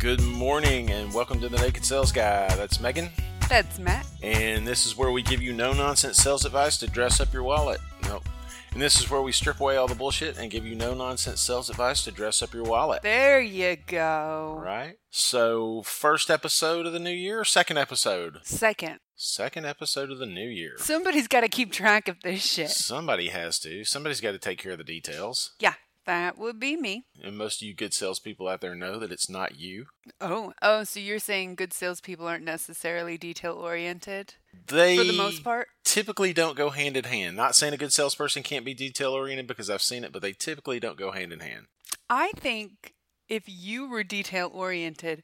Good morning and welcome to the Naked Sales Guy. That's Megan. That's Matt. And this is where we give you no nonsense sales advice to dress up your wallet. Nope. And this is where we strip away all the bullshit and give you no nonsense sales advice to dress up your wallet. There you go. Right? So, first episode of the new year, second episode? Second. Second episode of the new year. Somebody's got to keep track of this shit. Somebody has to. Somebody's got to take care of the details. Yeah, that would be me. And most of you good salespeople out there know that it's not you. Oh, oh, so you're saying good salespeople aren't necessarily detail oriented They for the most part? typically don't go hand in hand. Not saying a good salesperson can't be detail oriented because I've seen it, but they typically don't go hand in hand. I think if you were detail oriented,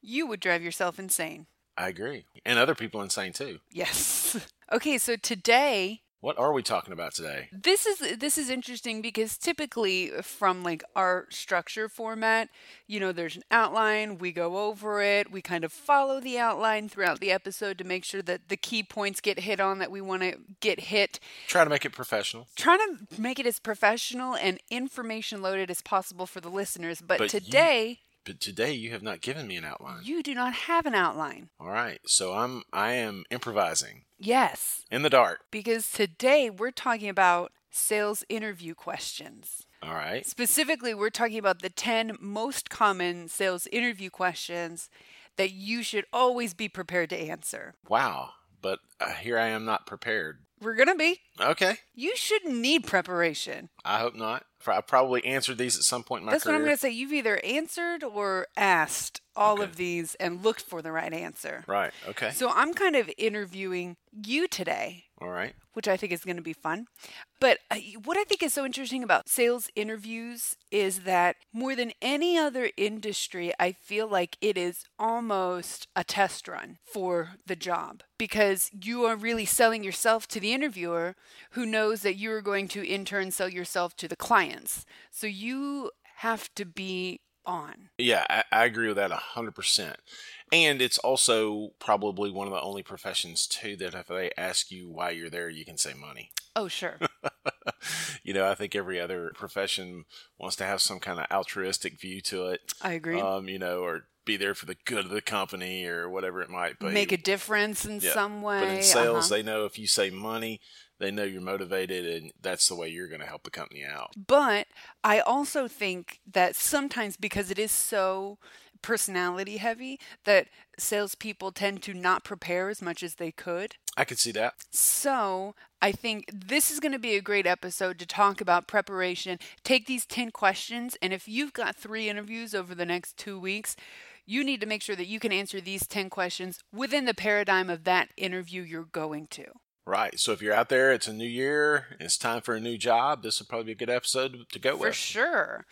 you would drive yourself insane. I agree. And other people insane too. Yes. okay, so today What are we talking about today? this is this is interesting because typically from like our structure format you know there's an outline we go over it we kind of follow the outline throughout the episode to make sure that the key points get hit on that we want to get hit Try to make it professional. trying to make it as professional and information loaded as possible for the listeners but, But you- today But today you have not given me an outline. you do not have an outline All right. So I'm I am improvising yes in the dark. because today we're talking about sales interview questions All right. Specifically, we're talking about the 10 most common sales interview questions that you should always be prepared to answer. Wow. But uh, here I am not prepared. We're going to be. Okay. You shouldn't need preparation. I hope not. I probably answered these at some point in my That's what I'm going to say. You've either answered or asked all Okay. of these and looked for the right answer. Right. Okay. So I'm kind of interviewing you today All right. which I think is going to be fun. But uh, what I think is so interesting about sales interviews is that more than any other industry, I feel like it is almost a test run for the job because you are really selling yourself to the interviewer who knows that you are going to in turn sell yourself to the clients. So you have to be on. Yeah, I, I agree with that hundred percent. And it's also probably one of the only professions too that if they ask you why you're there, you can say money. Oh, sure. you know, I think every other profession wants to have some kind of altruistic view to it. I agree. Um, you know, or be there for the good of the company or whatever it might be. Make a difference in Yeah, some way. But in sales, uh-huh. they know if you say money, they know you're motivated, and that's the way you're going to help the company out. But I also think that sometimes because it is so personality heavy, that salespeople tend to not prepare as much as they could. I could see that. So I think this is going to be a great episode to talk about preparation. Take these 10 questions, and if you've got three interviews over the next two weeks, you need to make sure that you can answer these 10 questions within the paradigm of that interview you're going to. Right. So if you're out there, it's a new year, it's time for a new job. This would probably be a good episode to go For with. For sure.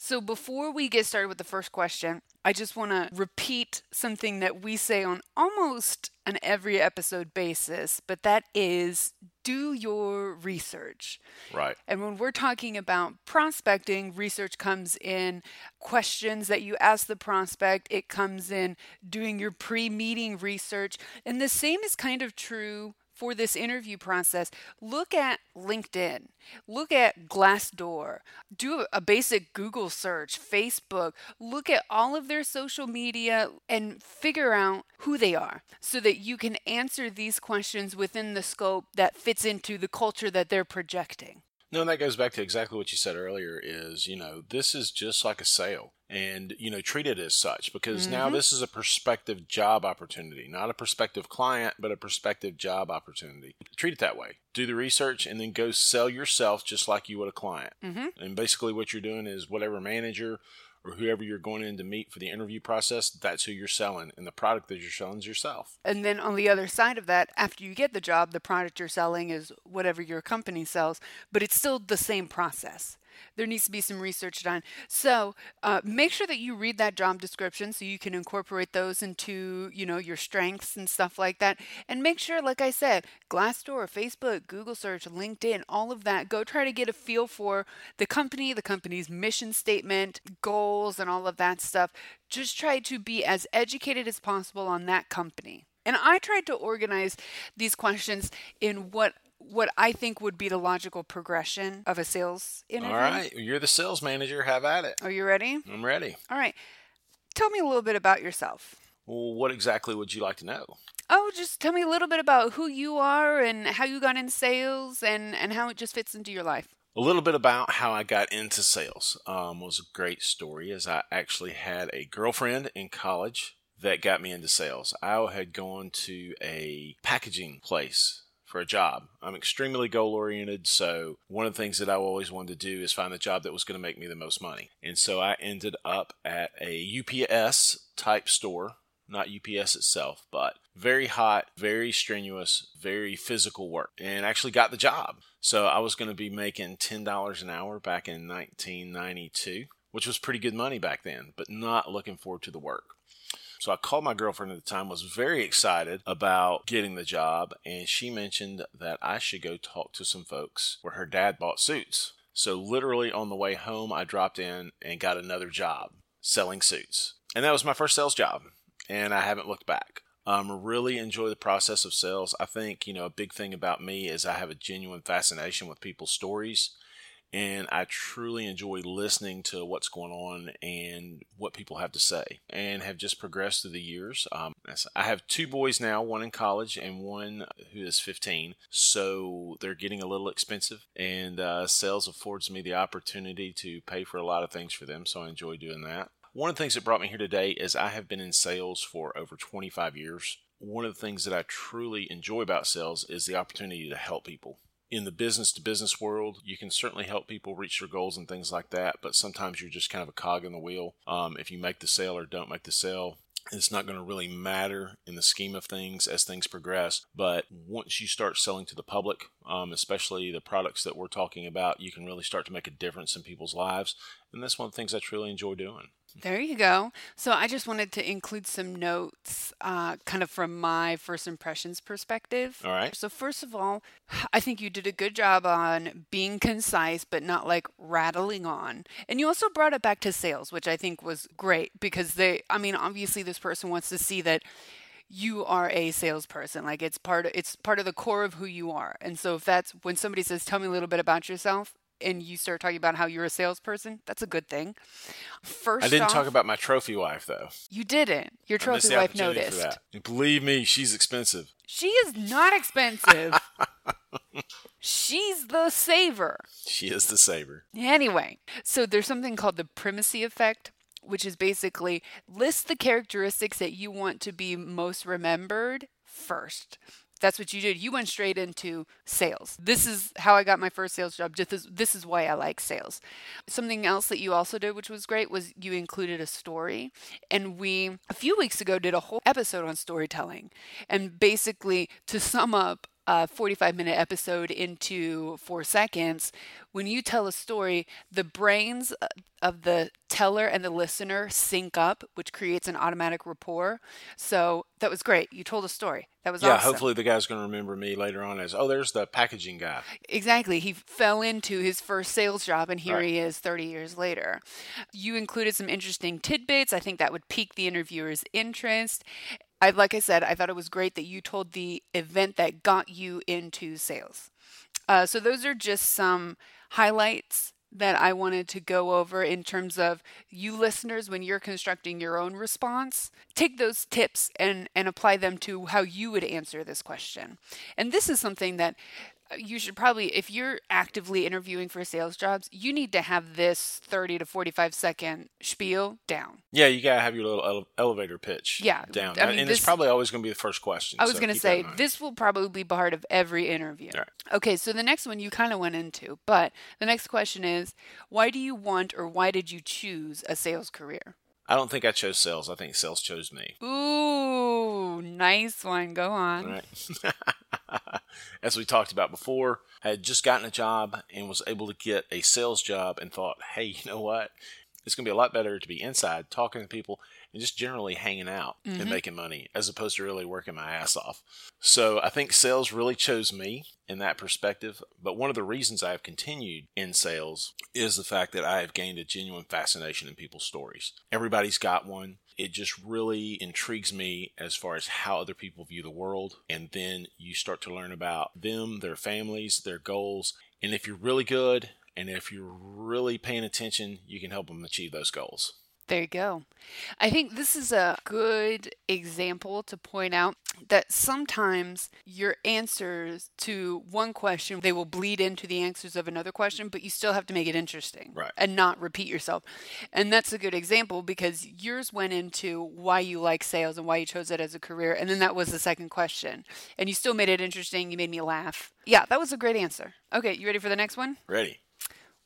So before we get started with the first question, I just want to repeat something that we say on almost an every episode basis, but that is do your research. Right. And when we're talking about prospecting, research comes in questions that you ask the prospect, it comes in doing your pre meeting research. And the same is kind of true for this interview process. Look at LinkedIn, look at Glassdoor, do a basic Google search, Facebook, look at all of their social media and figure out who they are so that you can answer these questions within the scope that fits into the culture that they're projecting. No, and that goes back to exactly what you said earlier is, you know, this is just like a sale and, you know, treat it as such because now this is a prospective job opportunity, not a prospective client, but a prospective job opportunity. Treat it that way. Do the research and then go sell yourself just like you would a client. Mhm. And basically what you're doing is whatever manager or whoever you're going in to meet for the interview process, that's who you're selling. And the product that you're selling is yourself. And then on the other side of that, after you get the job, the product you're selling is whatever your company sells, but it's still the same process. There needs to be some research done. So uh, make sure that you read that job description so you can incorporate those into you know your strengths and stuff like that. And make sure, like I said, Glassdoor, Facebook, Google search, LinkedIn, all of that. Go try to get a feel for the company, the company's mission statement, goals, and all of that stuff. Just try to be as educated as possible on that company. And I tried to organize these questions in what what I think would be the logical progression of a sales interview. All right. You're the sales manager. Have at it. Are you ready? I'm ready. All right. tell me a little bit about yourself. Well, what exactly would you like to know? Oh, just tell me a little bit about who you are and how you got in sales and, and how it just fits into your life. A little bit about how I got into sales um, was a great story, as I actually had a girlfriend in college that got me into sales. I had gone to a packaging place for a job. I'm extremely goal oriented, so one of the things that I always wanted to do is find the job that was going to make me the most money. And so I ended up at a UPS type store, not UPS itself, but very hot, very strenuous, very physical work, and actually got the job. So I was going to be making $10 an hour back in 1992, which was pretty good money back then, but not looking forward to the work. So I called my girlfriend at the time, was very excited about getting the job, and she mentioned that I should go talk to some folks where her dad bought suits. So literally on the way home, I dropped in and got another job selling suits. And that was my first sales job, and I haven't looked back. Um, really enjoy the process of sales. I think, you know, a big thing about me is I have a genuine fascination with people's stories and I truly enjoy listening to what's going on and what people have to say, and have just progressed through the years. Um, I have two boys now, one in college and one who is 15, so they're getting a little expensive, and uh, sales affords me the opportunity to pay for a lot of things for them, so I enjoy doing that. One of the things that brought me here today is I have been in sales for over 25 years. One of the things that I truly enjoy about sales is the opportunity to help people in the business to business world, you can certainly help people reach their goals and things like that. But sometimes you're just kind of a cog in the wheel. Um, if you make the sale or don't make the sale, it's not going to really matter in the scheme of things as things progress. But once you start selling to the public, um, especially the products that we're talking about, you can really start to make a difference in people's lives. And that's one of the things I truly enjoy doing. There you go. So I just wanted to include some notes, uh, kind of from my first impressions perspective. All right. So, first of all, I think you did a good job on being concise, but not like rattling on. And you also brought it back to sales, which I think was great because they, I mean, obviously, this person wants to see that you are a salesperson like it's part of it's part of the core of who you are and so if that's when somebody says tell me a little bit about yourself and you start talking about how you're a salesperson, that's a good thing. First, I didn't off, talk about my trophy wife though. You didn't. Your trophy wife noticed. Believe me, she's expensive. She is not expensive. she's the saver. She is the saver. Anyway, so there's something called the primacy effect which is basically list the characteristics that you want to be most remembered first. That's what you did. You went straight into sales. This is how I got my first sales job. Just this, this is why I like sales. Something else that you also did, which was great, was you included a story. And we, a few weeks ago, did a whole episode on storytelling. And basically, to sum up, a 45 minute episode into four seconds, when you tell a story, the brains uh, of the teller and the listener sync up, which creates an automatic rapport. So that was great. You told a story. That was awesome. yeah. Awesome. Hopefully, the guy's going to remember me later on as oh, there's the packaging guy. Exactly. He fell into his first sales job, and here right. he is 30 years later. You included some interesting tidbits. I think that would pique the interviewer's interest. I like I said, I thought it was great that you told the event that got you into sales. Uh, so those are just some highlights that I wanted to go over in terms of you listeners when you're constructing your own response. Take those tips and and apply them to how you would answer this question. And this is something that uh, you should probably if you're actively interviewing for sales jobs you need to have this 30 to 45 second spiel down yeah you gotta have your little ele- elevator pitch yeah down I mean, and this, it's probably always going to be the first question i was so going to say this will probably be part of every interview right. okay so the next one you kind of went into but the next question is why do you want or why did you choose a sales career I don't think I chose sales. I think sales chose me. Ooh, nice one. Go on. Right. as we talked about before, I had just gotten a job and was able to get a sales job and thought, hey, you know what? It's going to be a lot better to be inside talking to people and just generally hanging out mm-hmm. and making money as opposed to really working my ass off. So I think sales really chose me in that perspective. But one of the reasons I have continued in sales is the fact that I have gained a genuine fascination in people's stories. Everybody's got one it just really intrigues me as far as how other people view the world. And then you start to learn about them, their families, their goals. And if you're really good and if you're really paying attention, you can help them achieve those goals. There you go. I think this is a good example to point out that sometimes your answers to one question they will bleed into the answers of another question, but you still have to make it interesting Right. and not repeat yourself. And that's a good example because yours went into why you like sales and why you chose it as a career, and then that was the second question. And you still made it interesting. You made me laugh. Yeah, that was a great answer. Okay, you ready for the next one? Ready?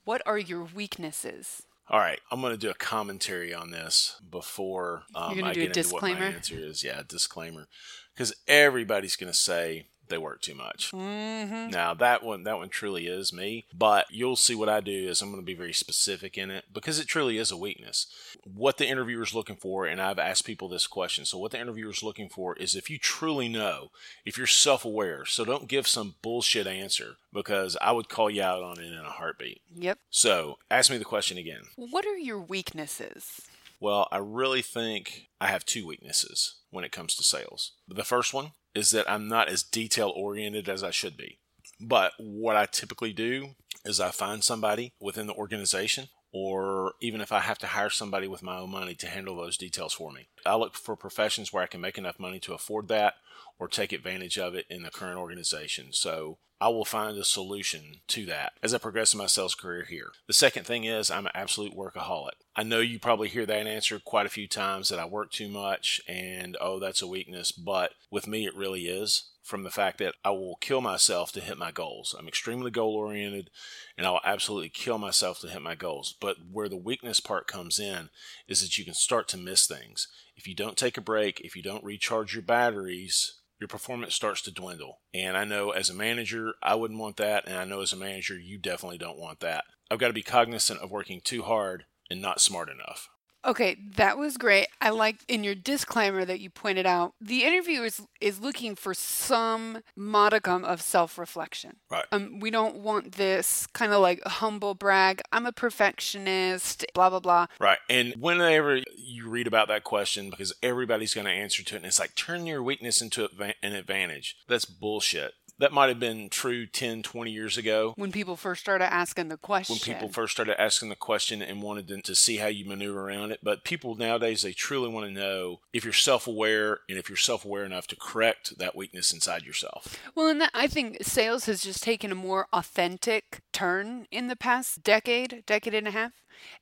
What are your weaknesses? All right, I'm going to do a commentary on this before um, I do a get into what my disclaimer? answer is. Yeah, disclaimer, because everybody's going to say they work too much. Mm-hmm. Now that one, that one truly is me. But you'll see what I do is I'm going to be very specific in it because it truly is a weakness. What the interviewer's looking for, and I've asked people this question. So what the interviewer's looking for is if you truly know, if you're self-aware. So don't give some bullshit answer because I would call you out on it in a heartbeat. Yep. So ask me the question again. What are your weaknesses? Well, I really think I have two weaknesses when it comes to sales. The first one is that I'm not as detail oriented as I should be. But what I typically do is I find somebody within the organization, or even if I have to hire somebody with my own money to handle those details for me. I look for professions where I can make enough money to afford that or take advantage of it in the current organization. So I will find a solution to that as I progress in my sales career here. The second thing is I'm an absolute workaholic. I know you probably hear that answer quite a few times that I work too much and oh, that's a weakness, but with me it really is from the fact that I will kill myself to hit my goals. I'm extremely goal oriented and I will absolutely kill myself to hit my goals. But where the weakness part comes in is that you can start to miss things. If you don't take a break, if you don't recharge your batteries, your performance starts to dwindle. And I know as a manager, I wouldn't want that. And I know as a manager, you definitely don't want that. I've got to be cognizant of working too hard and not smart enough. Okay, that was great. I like in your disclaimer that you pointed out the interviewer is, is looking for some modicum of self reflection. Right. Um, we don't want this kind of like humble brag. I'm a perfectionist, blah, blah, blah. Right. And whenever you read about that question, because everybody's going to answer to it, and it's like, turn your weakness into an advantage. That's bullshit. That might have been true 10, 20 years ago When people first started asking the question. when people first started asking the question and wanted to, to see how you maneuver around it. But people nowadays, they truly want to know if you're self aware and if you're self aware enough to correct that weakness inside yourself. Well, and that, I think sales has just taken a more authentic turn in the past decade, decade and a half.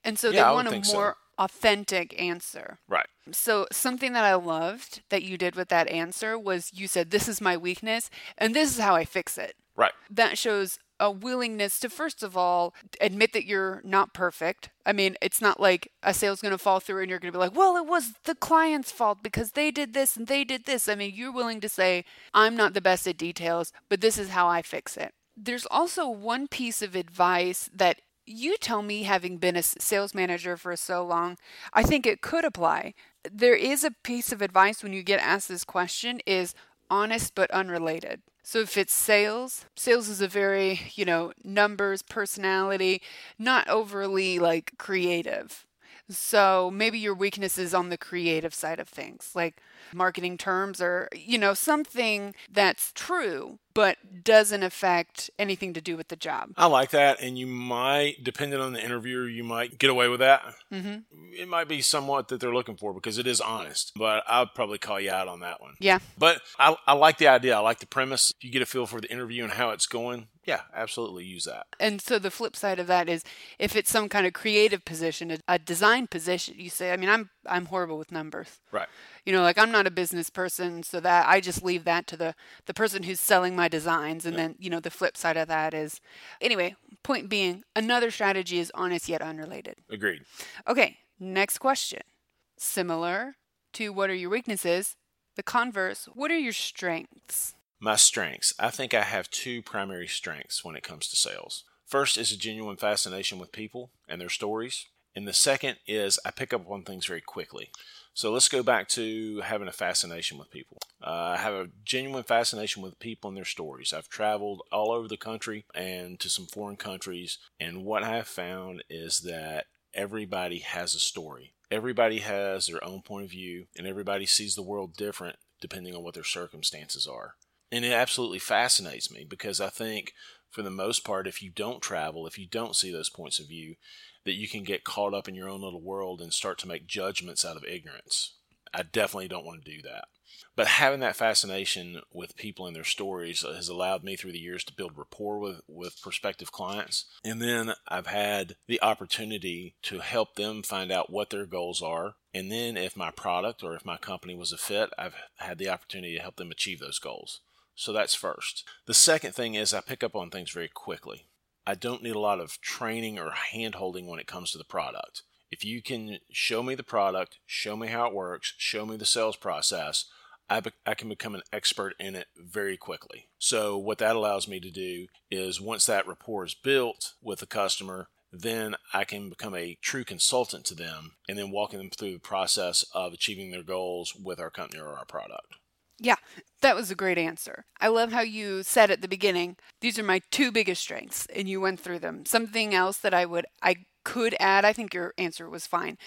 And so Yeah, they want a more so. Authentic answer. Right. So, something that I loved that you did with that answer was you said, This is my weakness, and this is how I fix it. Right. That shows a willingness to, first of all, admit that you're not perfect. I mean, it's not like a sale's going to fall through and you're going to be like, well, it was the client's fault because they did this and they did this. I mean, you're willing to say, I'm not the best at details, but this is how I fix it. There's also one piece of advice that you tell me, having been a sales manager for so long, I think it could apply. There is a piece of advice when you get asked this question is honest but unrelated. So if it's sales, sales is a very, you know, numbers, personality, not overly like creative. So maybe your weakness is on the creative side of things, like marketing terms or, you know, something that's true but doesn't affect anything to do with the job. I like that. And you might, depending on the interviewer, you might get away with that. hmm It might be somewhat that they're looking for because it is honest, but I'd probably call you out on that one. Yeah. But I, I like the idea. I like the premise. If you get a feel for the interview and how it's going, yeah, absolutely use that. And so the flip side of that is if it's some kind of creative position, a design position, you say, I mean, I'm I'm horrible with numbers. Right. You know, like I'm not a business person, so that I just leave that to the the person who's selling my designs. And then, you know, the flip side of that is anyway, point being, another strategy is honest yet unrelated. Agreed. Okay, next question. Similar to what are your weaknesses? The converse, what are your strengths? My strengths. I think I have two primary strengths when it comes to sales. First is a genuine fascination with people and their stories. And the second is I pick up on things very quickly. So let's go back to having a fascination with people. Uh, I have a genuine fascination with people and their stories. I've traveled all over the country and to some foreign countries. And what I have found is that everybody has a story. Everybody has their own point of view, and everybody sees the world different depending on what their circumstances are. And it absolutely fascinates me because I think for the most part, if you don't travel, if you don't see those points of view, that you can get caught up in your own little world and start to make judgments out of ignorance. I definitely don't want to do that. But having that fascination with people and their stories has allowed me through the years to build rapport with, with prospective clients. And then I've had the opportunity to help them find out what their goals are. And then if my product or if my company was a fit, I've had the opportunity to help them achieve those goals. So that's first. The second thing is I pick up on things very quickly. I don't need a lot of training or hand holding when it comes to the product. If you can show me the product, show me how it works, show me the sales process, I, be- I can become an expert in it very quickly. So, what that allows me to do is once that rapport is built with the customer, then I can become a true consultant to them and then walking them through the process of achieving their goals with our company or our product. Yeah, that was a great answer. I love how you said at the beginning, these are my two biggest strengths, and you went through them. Something else that I would, I could add, I think your answer was fine,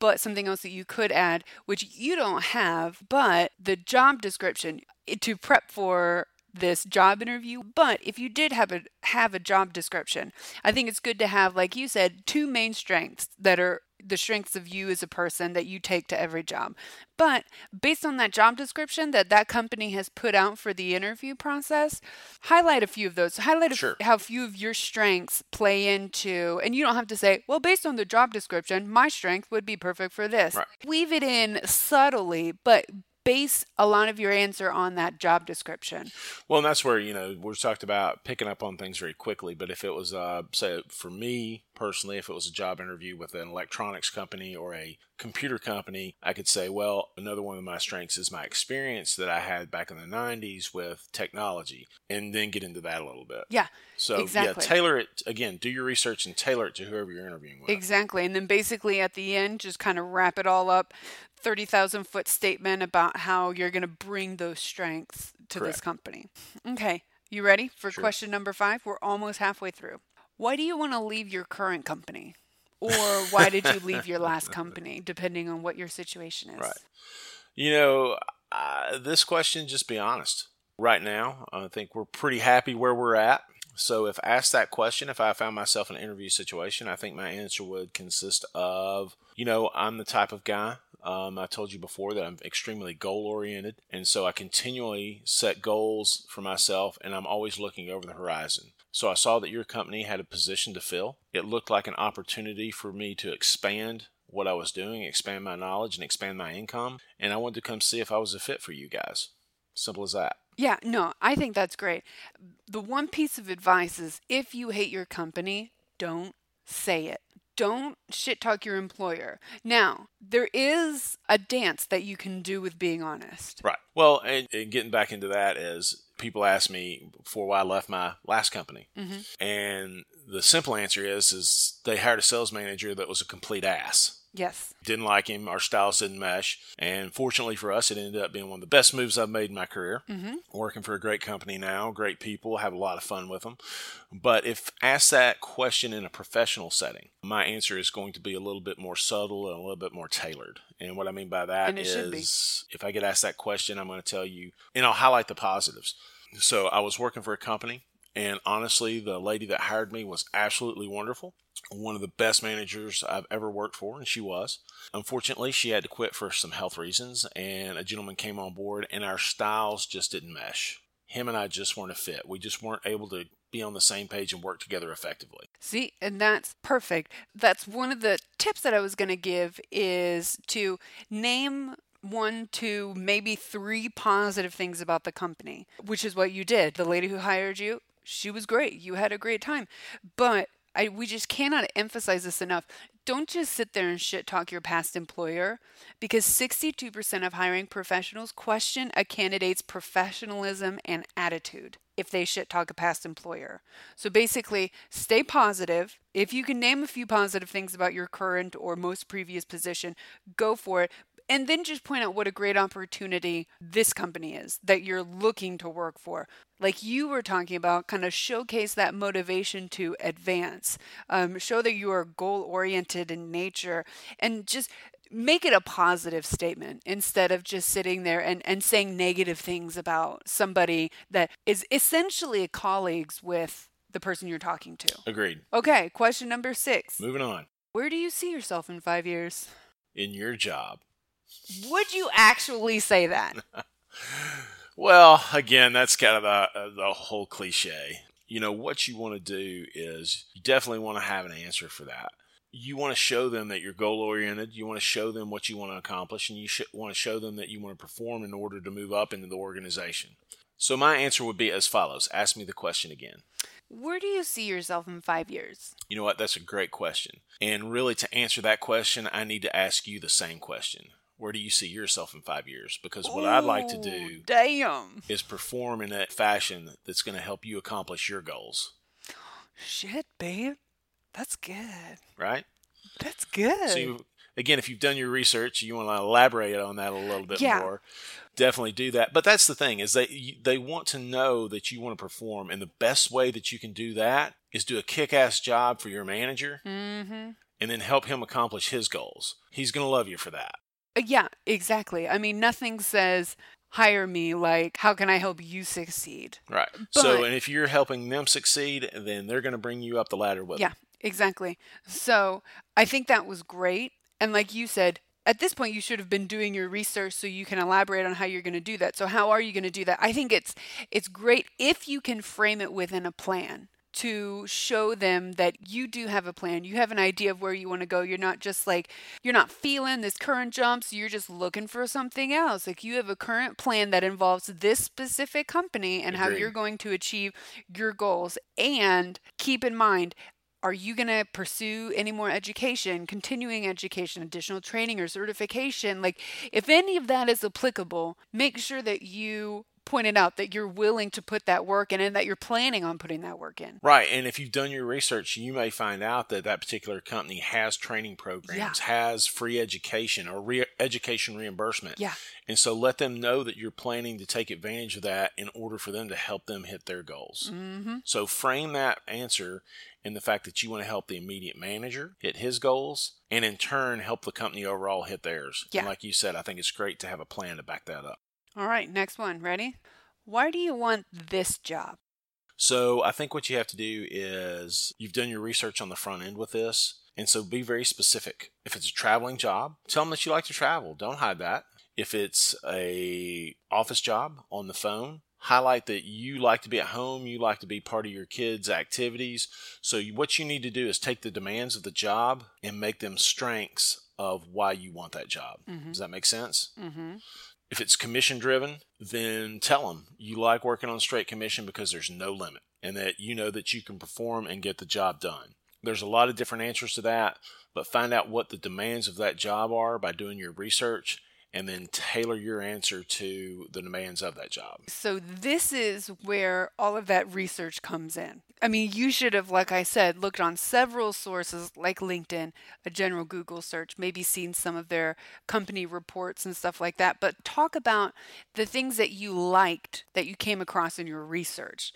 but something else that you could add, which you don't have, but the job description eh, to prep for this job interview but if you did have a have a job description i think it's good to have like you said two main strengths that are the strengths of you as a person that you take to every job. But based on that job description that that company has put out for the interview process, highlight a few of those. Highlight sure. how few of your strengths play into, and you don't have to say, well, based on the job description, my strength would be perfect for this. Right. Weave it in subtly, but base a lot of your answer on that job description. Well, and that's where, you know, we're talked about picking up on things very quickly. But if it was, uh, say, for me personally, if it was a job interview with an electronics company or a computer company, I could say, well, another one of my strengths is my experience that I had back in the 90s with technology, and then get into that a little bit. Yeah. So, exactly. yeah, tailor it again, do your research and tailor it to whoever you're interviewing with. Exactly. And then basically at the end, just kind of wrap it all up 30,000 foot statement about how you're going to bring those strengths to Correct. this company. Okay. You ready for Sure. question number five? We're almost halfway through. Why do you want to leave your current company? Or why did you leave your last company, depending on what your situation is? Right. You know, uh, this question, just be honest. Right now, I think we're pretty happy where we're at. So, if asked that question, if I found myself in an interview situation, I think my answer would consist of, you know, I'm the type of guy. Um, I told you before that I'm extremely goal oriented. And so I continually set goals for myself and I'm always looking over the horizon. So I saw that your company had a position to fill. It looked like an opportunity for me to expand what I was doing, expand my knowledge, and expand my income. And I wanted to come see if I was a fit for you guys. Simple as that. Yeah, no, I think that's great. The one piece of advice is if you hate your company, don't say it. Don't shit talk your employer. Now, there is a dance that you can do with being honest. Right. Well, and, and getting back into that is people ask me before why I left my last company, mm-hmm. and the simple answer is is they hired a sales manager that was a complete ass. Yes. Didn't like him. Our styles didn't mesh. And fortunately for us, it ended up being one of the best moves I've made in my career. Mm-hmm. Working for a great company now, great people, have a lot of fun with them. But if asked that question in a professional setting, my answer is going to be a little bit more subtle and a little bit more tailored. And what I mean by that And it should be. is if I get asked that question, I'm going to tell you, and I'll highlight the positives. So I was working for a company, and honestly, the lady that hired me was absolutely wonderful. One of the best managers I've ever worked for, and she was. Unfortunately, she had to quit for some health reasons, and a gentleman came on board, and our styles just didn't mesh. Him and I just weren't a fit. We just weren't able to be on the same page and work together effectively. See, and that's perfect. That's one of the tips that I was going to give is to name one, two, maybe three positive things about the company, which is what you did. The lady who hired you, she was great. You had a great time. But I, we just cannot emphasize this enough. Don't just sit there and shit talk your past employer because 62% of hiring professionals question a candidate's professionalism and attitude if they shit talk a past employer. So basically, stay positive. If you can name a few positive things about your current or most previous position, go for it. And then just point out what a great opportunity this company is that you're looking to work for. Like you were talking about, kind of showcase that motivation to advance, um, show that you are goal oriented in nature, and just make it a positive statement instead of just sitting there and, and saying negative things about somebody that is essentially colleagues with the person you're talking to. Agreed. Okay, question number six. Moving on. Where do you see yourself in five years? In your job. Would you actually say that? Well, again, that's kind of the, uh, the whole cliche. You know, what you want to do is you definitely want to have an answer for that. You want to show them that you're goal oriented. You want to show them what you want to accomplish, and you sh- want to show them that you want to perform in order to move up into the organization. So, my answer would be as follows Ask me the question again. Where do you see yourself in five years? You know what? That's a great question. And really, to answer that question, I need to ask you the same question where do you see yourself in five years? Because what Ooh, I'd like to do damn. is perform in a fashion that's going to help you accomplish your goals. Shit, babe. That's good. Right? That's good. So, you, again, if you've done your research, you want to elaborate on that a little bit yeah. more. Definitely do that. But that's the thing is they they want to know that you want to perform, and the best way that you can do that is do a kick-ass job for your manager, mm-hmm. and then help him accomplish his goals. He's going to love you for that. Uh, yeah, exactly. I mean, nothing says hire me like how can I help you succeed? Right. But, so, and if you're helping them succeed, then they're going to bring you up the ladder with Yeah, them. exactly. So, I think that was great. And like you said, at this point you should have been doing your research so you can elaborate on how you're going to do that. So how are you going to do that? I think it's it's great if you can frame it within a plan to show them that you do have a plan. You have an idea of where you want to go. You're not just like, you're not feeling this current jump, so you're just looking for something else. Like you have a current plan that involves this specific company and Agreed. how you're going to achieve your goals. And keep in mind, are you going to pursue any more education, continuing education, additional training or certification? Like, if any of that is applicable, make sure that you pointed out that you're willing to put that work in and that you're planning on putting that work in. Right. And if you've done your research, you may find out that that particular company has training programs, yeah. has free education or re- education reimbursement. Yeah. And so let them know that you're planning to take advantage of that in order for them to help them hit their goals. Mm-hmm. So frame that answer in the fact that you want to help the immediate manager hit his goals and in turn help the company overall hit theirs. Yeah. And like you said, I think it's great to have a plan to back that up. All right, next one. Ready? Why do you want this job? So, I think what you have to do is you've done your research on the front end with this. And so be very specific. If it's a traveling job, tell them that you like to travel. Don't hide that. If it's a office job on the phone, highlight that you like to be at home, you like to be part of your kids' activities. So what you need to do is take the demands of the job and make them strengths of why you want that job. Mm-hmm. Does that make sense? Mm-hmm. If it's commission driven, then tell them you like working on straight commission because there's no limit and that you know that you can perform and get the job done. There's a lot of different answers to that, but find out what the demands of that job are by doing your research and then tailor your answer to the demands of that job. So, this is where all of that research comes in. I mean, you should have, like I said, looked on several sources like LinkedIn, a general Google search, maybe seen some of their company reports and stuff like that. But talk about the things that you liked that you came across in your research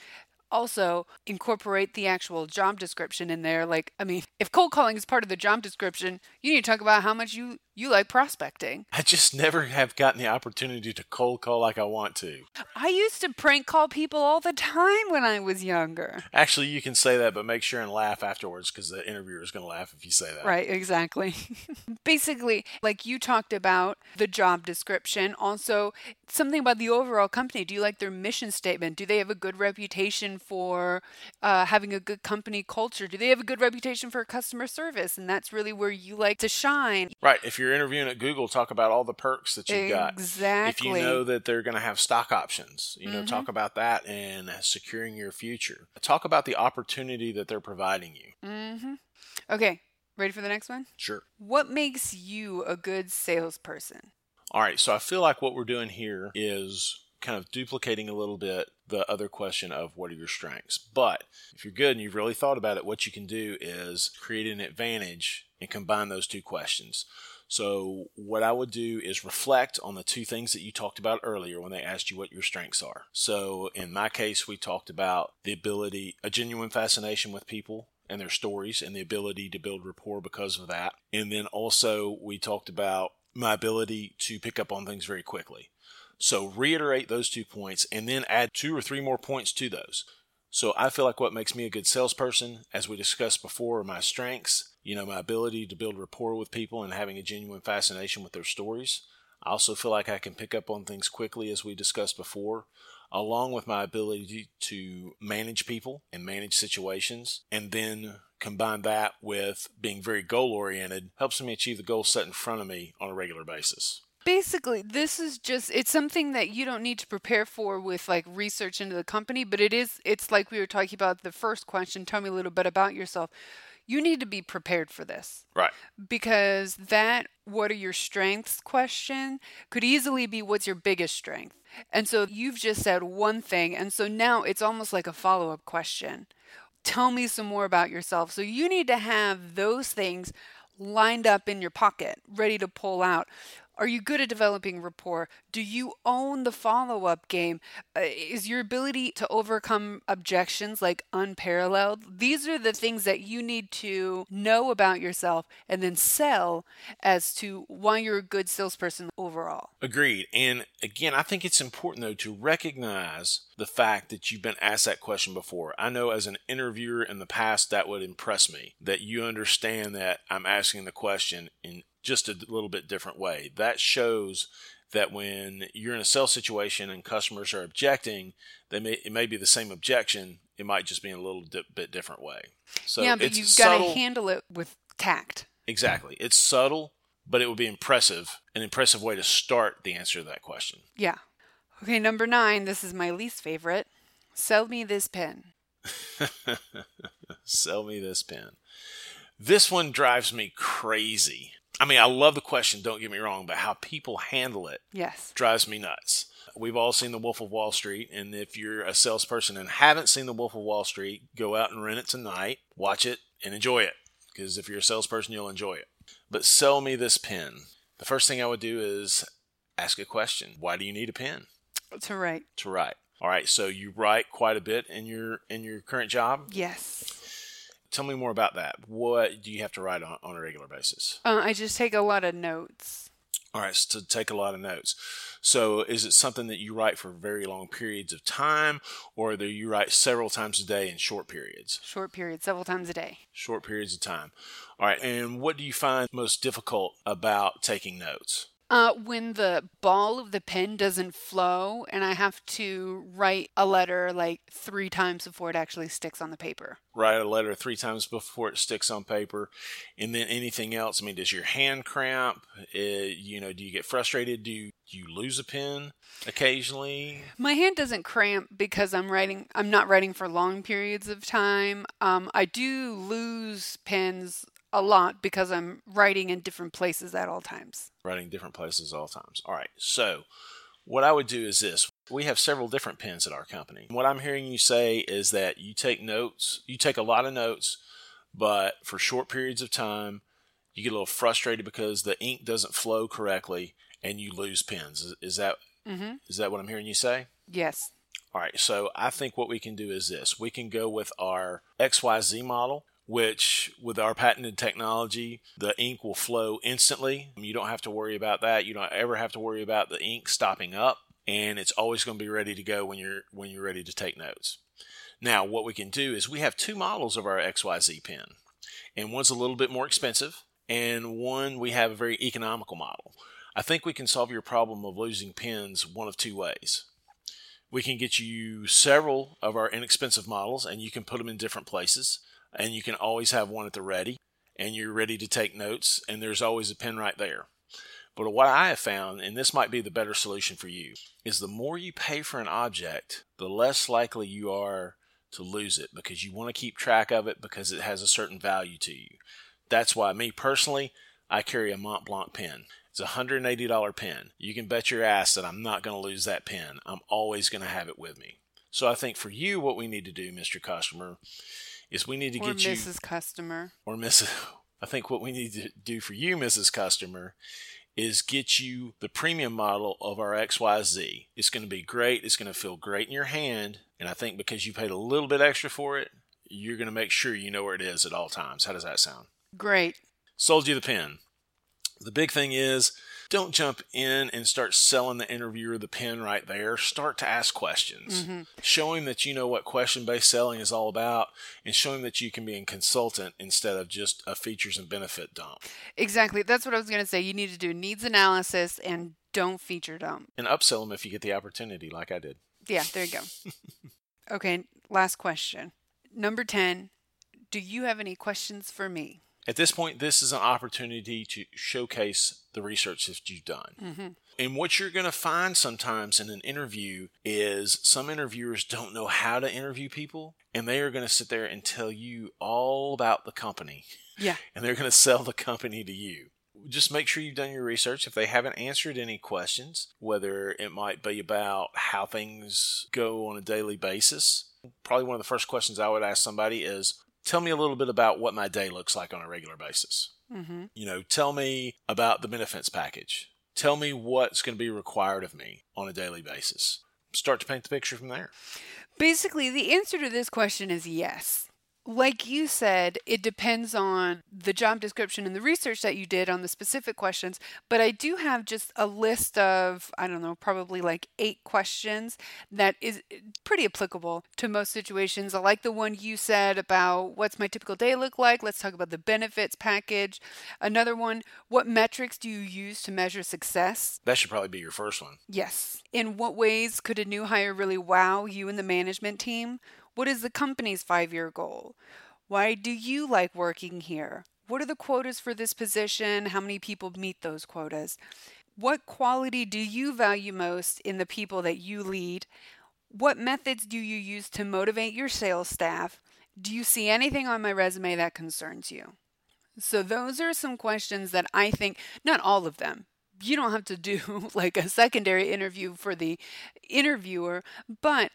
also incorporate the actual job description in there. Like, I mean, if cold calling is part of the job description, you need to talk about how much you you like prospecting. I just never have gotten the opportunity to cold call like I want to. I used to prank call people all the time when I was younger. Actually, you can say that, but make sure and laugh afterwards because the interviewer is going to laugh if you say that. Right, exactly. Basically, like you talked about the job description, also something about the overall company. Do you like their mission statement? Do they have a good reputation for uh, having a good company culture? Do they have a good reputation for customer service? And that's really where you like to shine. Right. If you're interviewing at Google, talk about all the perks that you've got. Exactly. If you know that they're going to have stock options, you know, mm-hmm. talk about that and securing your future. Talk about the opportunity that they're providing you. Mm-hmm. Okay. Ready for the next one? Sure. What makes you a good salesperson? All right. So I feel like what we're doing here is kind of duplicating a little bit the other question of what are your strengths. But if you're good and you've really thought about it, what you can do is create an advantage and combine those two questions. So, what I would do is reflect on the two things that you talked about earlier when they asked you what your strengths are. So, in my case, we talked about the ability, a genuine fascination with people and their stories, and the ability to build rapport because of that. And then also, we talked about my ability to pick up on things very quickly. So, reiterate those two points and then add two or three more points to those. So I feel like what makes me a good salesperson, as we discussed before, are my strengths, you know, my ability to build rapport with people and having a genuine fascination with their stories. I also feel like I can pick up on things quickly, as we discussed before, along with my ability to manage people and manage situations, and then combine that with being very goal oriented helps me achieve the goals set in front of me on a regular basis. Basically, this is just it's something that you don't need to prepare for with like research into the company, but it is it's like we were talking about the first question, tell me a little bit about yourself. You need to be prepared for this. Right. Because that what are your strengths question could easily be what's your biggest strength. And so you've just said one thing and so now it's almost like a follow-up question. Tell me some more about yourself. So you need to have those things lined up in your pocket, ready to pull out. Are you good at developing rapport? Do you own the follow up game? Uh, is your ability to overcome objections like unparalleled? These are the things that you need to know about yourself and then sell as to why you're a good salesperson overall. Agreed. And again, I think it's important though to recognize the fact that you've been asked that question before. I know as an interviewer in the past that would impress me that you understand that I'm asking the question in just a little bit different way. That shows that when you're in a sales situation and customers are objecting, they may it may be the same objection. It might just be in a little di- bit different way. So yeah, but you've got to handle it with tact. Exactly, it's subtle, but it would be impressive. An impressive way to start the answer to that question. Yeah. Okay, number nine. This is my least favorite. Sell me this pen. Sell me this pen. This one drives me crazy I mean, I love the question, don't get me wrong, but how people handle it yes. drives me nuts. We've all seen The Wolf of Wall Street, and if you're a salesperson and haven't seen The Wolf of Wall Street, go out and rent it tonight, watch it, and enjoy it. Because if you're a salesperson, you'll enjoy it. But sell me this pen. The first thing I would do is ask a question. Why do you need a pen? To write. To write. All right. So you write quite a bit in your in your current job. Yes. Tell me more about that. What do you have to write on, on a regular basis? Uh, I just take a lot of notes. All right, so take a lot of notes. So, is it something that you write for very long periods of time, or do you write several times a day in short periods? Short periods, several times a day. Short periods of time. All right, and what do you find most difficult about taking notes? Uh, when the ball of the pen doesn't flow and I have to write a letter like three times before it actually sticks on the paper. Write a letter three times before it sticks on paper. And then anything else? I mean, does your hand cramp? Uh, you know, do you get frustrated? Do you, you lose a pen occasionally? My hand doesn't cramp because I'm writing, I'm not writing for long periods of time. Um, I do lose pens a lot because I'm writing in different places at all times. Writing different places all times. All right. So, what I would do is this. We have several different pens at our company. What I'm hearing you say is that you take notes, you take a lot of notes, but for short periods of time, you get a little frustrated because the ink doesn't flow correctly and you lose pens. Is, that mm-hmm. is that what I'm hearing you say? Yes. All right. So, I think what we can do is this. We can go with our XYZ model which with our patented technology, the ink will flow instantly. You don't have to worry about that. You don't ever have to worry about the ink stopping up and it's always going to be ready to go when you're when you're ready to take notes. Now, what we can do is we have two models of our XYZ pen. And one's a little bit more expensive and one we have a very economical model. I think we can solve your problem of losing pens one of two ways. We can get you several of our inexpensive models and you can put them in different places and you can always have one at the ready and you're ready to take notes and there's always a pen right there. But what I have found, and this might be the better solution for you, is the more you pay for an object, the less likely you are to lose it because you want to keep track of it because it has a certain value to you. That's why, me personally, I carry a Mont Blanc pen. It's a $180 pen. You can bet your ass that I'm not going to lose that pen. I'm always going to have it with me. So I think for you, what we need to do, Mr. Customer, is we need to or get you Mrs. Customer or Mrs. I think what we need to do for you, Mrs. Customer, is get you the premium model of our XYZ. It's going to be great. It's going to feel great in your hand. And I think because you paid a little bit extra for it, you're going to make sure you know where it is at all times. How does that sound? Great. Sold you the pen. The big thing is don't jump in and start selling the interviewer the pen right there. Start to ask questions. Mm-hmm. Show him that you know what question based selling is all about and show him that you can be a consultant instead of just a features and benefit dump. Exactly. That's what I was going to say. You need to do needs analysis and don't feature dump. And upsell them if you get the opportunity, like I did. Yeah, there you go. okay, last question. Number 10 Do you have any questions for me? At this point, this is an opportunity to showcase the research that you've done. Mm-hmm. And what you're going to find sometimes in an interview is some interviewers don't know how to interview people, and they are going to sit there and tell you all about the company. Yeah. And they're going to sell the company to you. Just make sure you've done your research. If they haven't answered any questions, whether it might be about how things go on a daily basis, probably one of the first questions I would ask somebody is tell me a little bit about what my day looks like on a regular basis. Mm-hmm. You know, tell me about the benefits package. Tell me what's going to be required of me on a daily basis. Start to paint the picture from there. Basically, the answer to this question is yes like you said, it depends on the job description and the research that you did on the specific questions. But I do have just a list of, I don't know, probably like eight questions that is eh, pretty applicable to most situations. I like the one you said about what's my typical day look like? Let's talk about the benefits package. Another one, what metrics do you use to measure success? That should probably be your first one. Yes. In what ways could a new hire really wow you and the management team? What is the company's five year goal? Why do you like working here? What are the quotas for this position? How many people meet those quotas? What quality do you value most in the people that you lead? What methods do you use to motivate your sales staff? Do you see anything on my resume that concerns you? So, those are some questions that I think, not all of them, you don't have to do like a secondary interview for the interviewer, but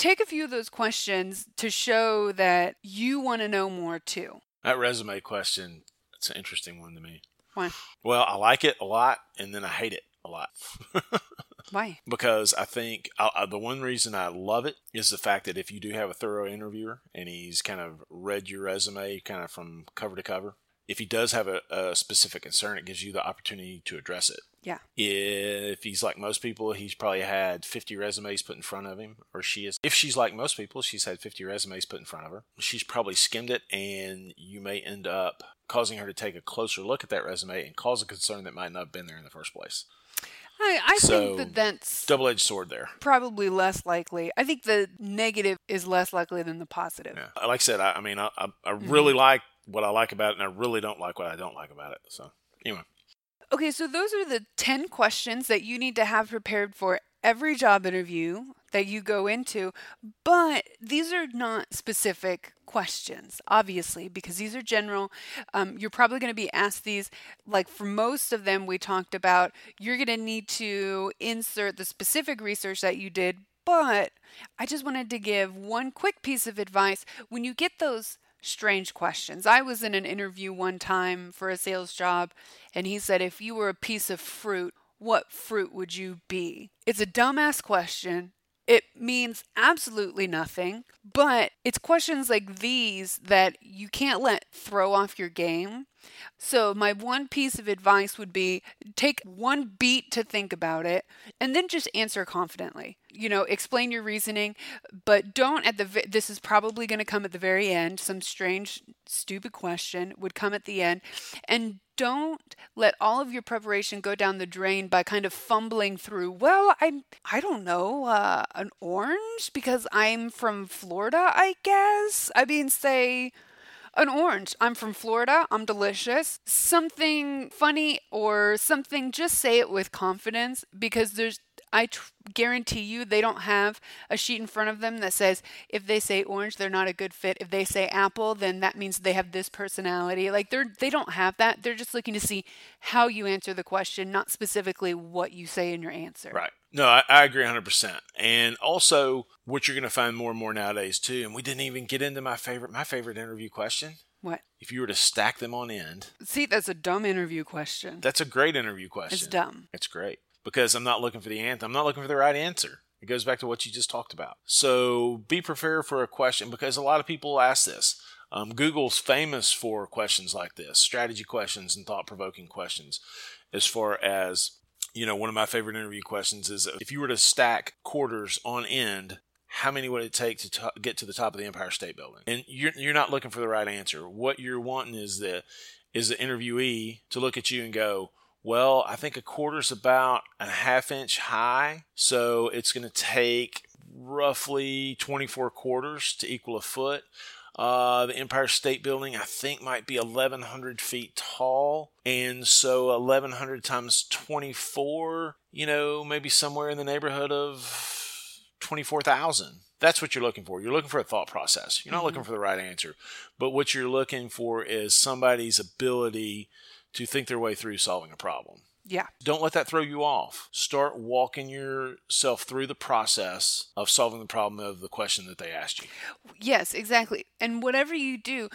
take a few of those questions to show that you want to know more too. That resume question, it's an interesting one to me. Why? Well, I like it a lot and then I hate it a lot. Why? Because I think I, I, the one reason I love it is the fact that if you do have a thorough interviewer and he's kind of read your resume kind of from cover to cover, if he does have a, a specific concern, it gives you the opportunity to address it. Yeah. If he's like most people, he's probably had 50 resumes put in front of him, or she is. If she's like most people, she's had 50 resumes put in front of her. She's probably skimmed it, and you may end up causing her to take a closer look at that resume and cause a concern that might not have been there in the first place. I, I so, think that that's double edged sword there. Probably less likely. I think the negative is less likely than the positive. Yeah. Like I said, I, I mean, I, I, I really mm-hmm. like what I like about it, and I really don't like what I don't like about it. So, anyway. Okay, so those are the 10 questions that you need to have prepared for every job interview that you go into, but these are not specific questions, obviously, because these are general. Um, you're probably going to be asked these, like for most of them, we talked about, you're going to need to insert the specific research that you did, but I just wanted to give one quick piece of advice. When you get those strange questions. I was in an interview one time for a sales job, and he said, If you were a piece of fruit, what fruit would you be? It's a dumbass question. It means absolutely nothing, but it's questions like these that you can't let throw off your game. So, my one piece of advice would be take one beat to think about it and then just answer confidently. You know, explain your reasoning, but don't at the this is probably going to come at the very end. Some strange stupid question would come at the end and don't let all of your preparation go down the drain by kind of fumbling through well i'm i don't know uh, an orange because i'm from florida i guess i mean say an orange. I'm from Florida. I'm delicious. Something funny or something, just say it with confidence because there's I guarantee you they don't have a sheet in front of them that says if they say orange they're not a good fit. If they say apple then that means they have this personality. Like they're they don't have that. They're just looking to see how you answer the question, not specifically what you say in your answer. Right. No, I, I agree 100%. And also what you're going to find more and more nowadays too, and we didn't even get into my favorite my favorite interview question. What? If you were to stack them on end. See, that's a dumb interview question. That's a great interview question. It's dumb. It's great because I'm not looking for the answer. I'm not looking for the right answer. It goes back to what you just talked about. So be prepared for a question because a lot of people ask this. Um, Google's famous for questions like this strategy questions and thought provoking questions. as far as you know, one of my favorite interview questions is if you were to stack quarters on end, how many would it take to t- get to the top of the Empire State Building? And you're you're not looking for the right answer. What you're wanting is the is the interviewee to look at you and go, well, I think a quarter's about a half inch high, so it's going to take roughly 24 quarters to equal a foot. Uh, the Empire State Building, I think, might be 1,100 feet tall. And so 1,100 times 24, you know, maybe somewhere in the neighborhood of 24,000. That's what you're looking for. You're looking for a thought process. You're not mm-hmm. looking for the right answer. But what you're looking for is somebody's ability to think their way through solving a problem. Yeah. Don't let that throw you off. Start walking yourself through the process of solving the problem of the question that they asked you. Yes, exactly. And whatever you do,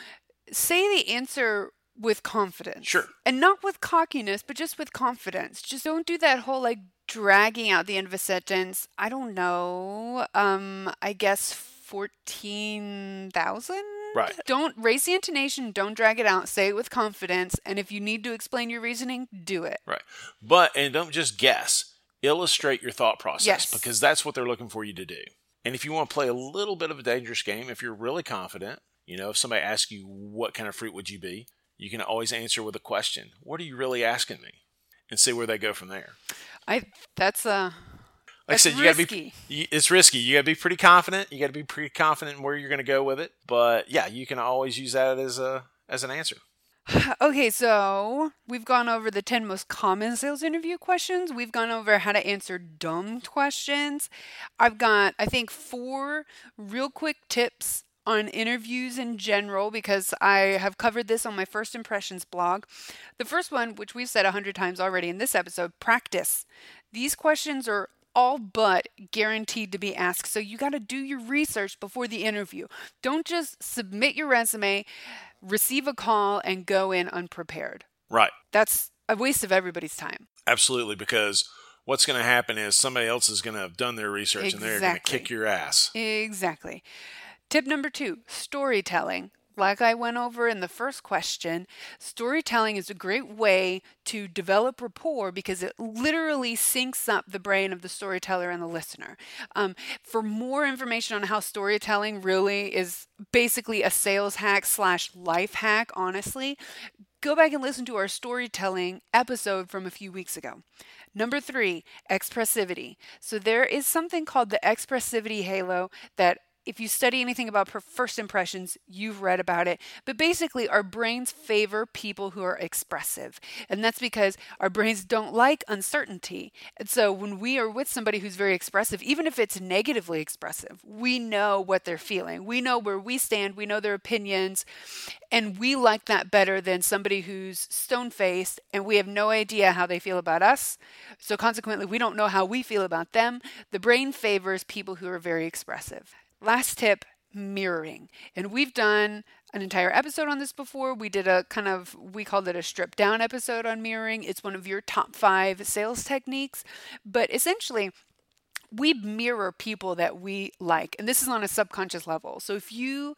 say the answer with confidence. Sure. And not with cockiness, but just with confidence. Just don't do that whole like dragging out the end of a sentence. I don't know. Um I guess 14,000 Right. Don't raise the intonation, don't drag it out, say it with confidence, and if you need to explain your reasoning, do it. Right. But and don't just guess. Illustrate your thought process yes. because that's what they're looking for you to do. And if you want to play a little bit of a dangerous game, if you're really confident, you know, if somebody asks you what kind of fruit would you be, you can always answer with a question. What are you really asking me? And see where they go from there. I that's uh like That's I said, you got to be. It's risky. You got to be pretty confident. You got to be pretty confident in where you're going to go with it. But yeah, you can always use that as a as an answer. Okay, so we've gone over the 10 most common sales interview questions. We've gone over how to answer dumb questions. I've got, I think, four real quick tips on interviews in general because I have covered this on my first impressions blog. The first one, which we've said a hundred times already in this episode, practice. These questions are all but guaranteed to be asked. So you got to do your research before the interview. Don't just submit your resume, receive a call, and go in unprepared. Right. That's a waste of everybody's time. Absolutely, because what's going to happen is somebody else is going to have done their research exactly. and they're going to kick your ass. Exactly. Tip number two storytelling. Like I went over in the first question, storytelling is a great way to develop rapport because it literally syncs up the brain of the storyteller and the listener. Um, for more information on how storytelling really is basically a sales hack slash life hack, honestly, go back and listen to our storytelling episode from a few weeks ago. Number three, expressivity. So there is something called the expressivity halo that if you study anything about first impressions, you've read about it. But basically, our brains favor people who are expressive. And that's because our brains don't like uncertainty. And so when we are with somebody who's very expressive, even if it's negatively expressive, we know what they're feeling. We know where we stand, we know their opinions. And we like that better than somebody who's stone faced and we have no idea how they feel about us. So consequently, we don't know how we feel about them. The brain favors people who are very expressive. Last tip mirroring. And we've done an entire episode on this before. We did a kind of, we called it a strip down episode on mirroring. It's one of your top five sales techniques. But essentially, we mirror people that we like. And this is on a subconscious level. So if you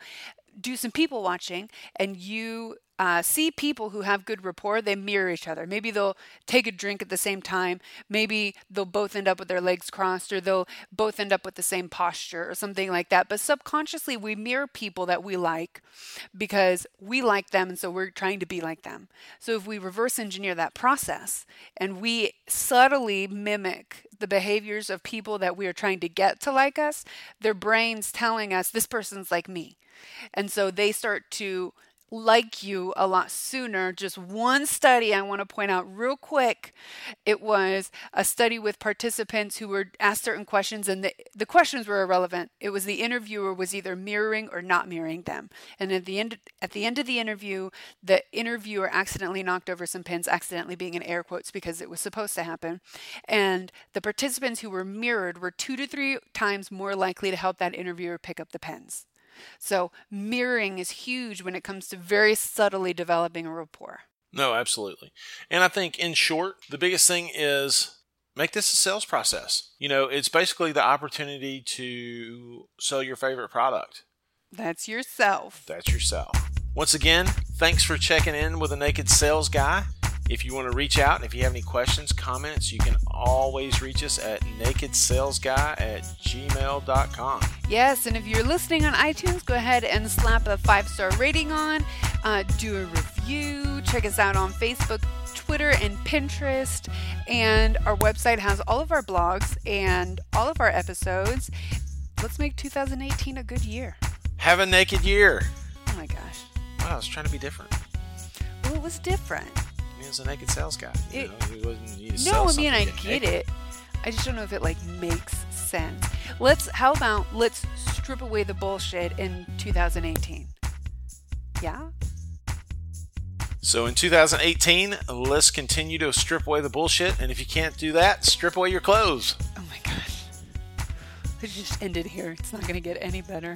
do some people watching and you uh, see people who have good rapport, they mirror each other. Maybe they'll take a drink at the same time. Maybe they'll both end up with their legs crossed, or they'll both end up with the same posture, or something like that. But subconsciously, we mirror people that we like because we like them, and so we're trying to be like them. So if we reverse engineer that process and we subtly mimic the behaviors of people that we are trying to get to like us, their brains telling us, this person's like me. And so they start to like you a lot sooner. Just one study I want to point out real quick. It was a study with participants who were asked certain questions and the, the questions were irrelevant. It was the interviewer was either mirroring or not mirroring them. And at the end at the end of the interview, the interviewer accidentally knocked over some pins, accidentally being in air quotes because it was supposed to happen. And the participants who were mirrored were 2 to 3 times more likely to help that interviewer pick up the pens. So mirroring is huge when it comes to very subtly developing a rapport. No, absolutely. And I think in short, the biggest thing is make this a sales process. You know, it's basically the opportunity to sell your favorite product. That's yourself. That's yourself. Once again, thanks for checking in with a naked sales guy. If you want to reach out, and if you have any questions, comments, you can always reach us at nakedsalesguy at gmail.com. Yes, and if you're listening on iTunes, go ahead and slap a five star rating on, uh, do a review, check us out on Facebook, Twitter, and Pinterest. And our website has all of our blogs and all of our episodes. Let's make 2018 a good year. Have a naked year. Oh my gosh. Wow, I was trying to be different. Well, it was different. As a naked sales guy. You It- know, he wasn't, No, I mean I get naked. it. I just don't know if it like makes sense. Let's how about let's strip away the bullshit in 2018. Yeah? So in 2018, let's continue to strip away the bullshit. And if you can't do that, strip away your clothes. Oh my gosh. It just ended here. It's not going to get any better.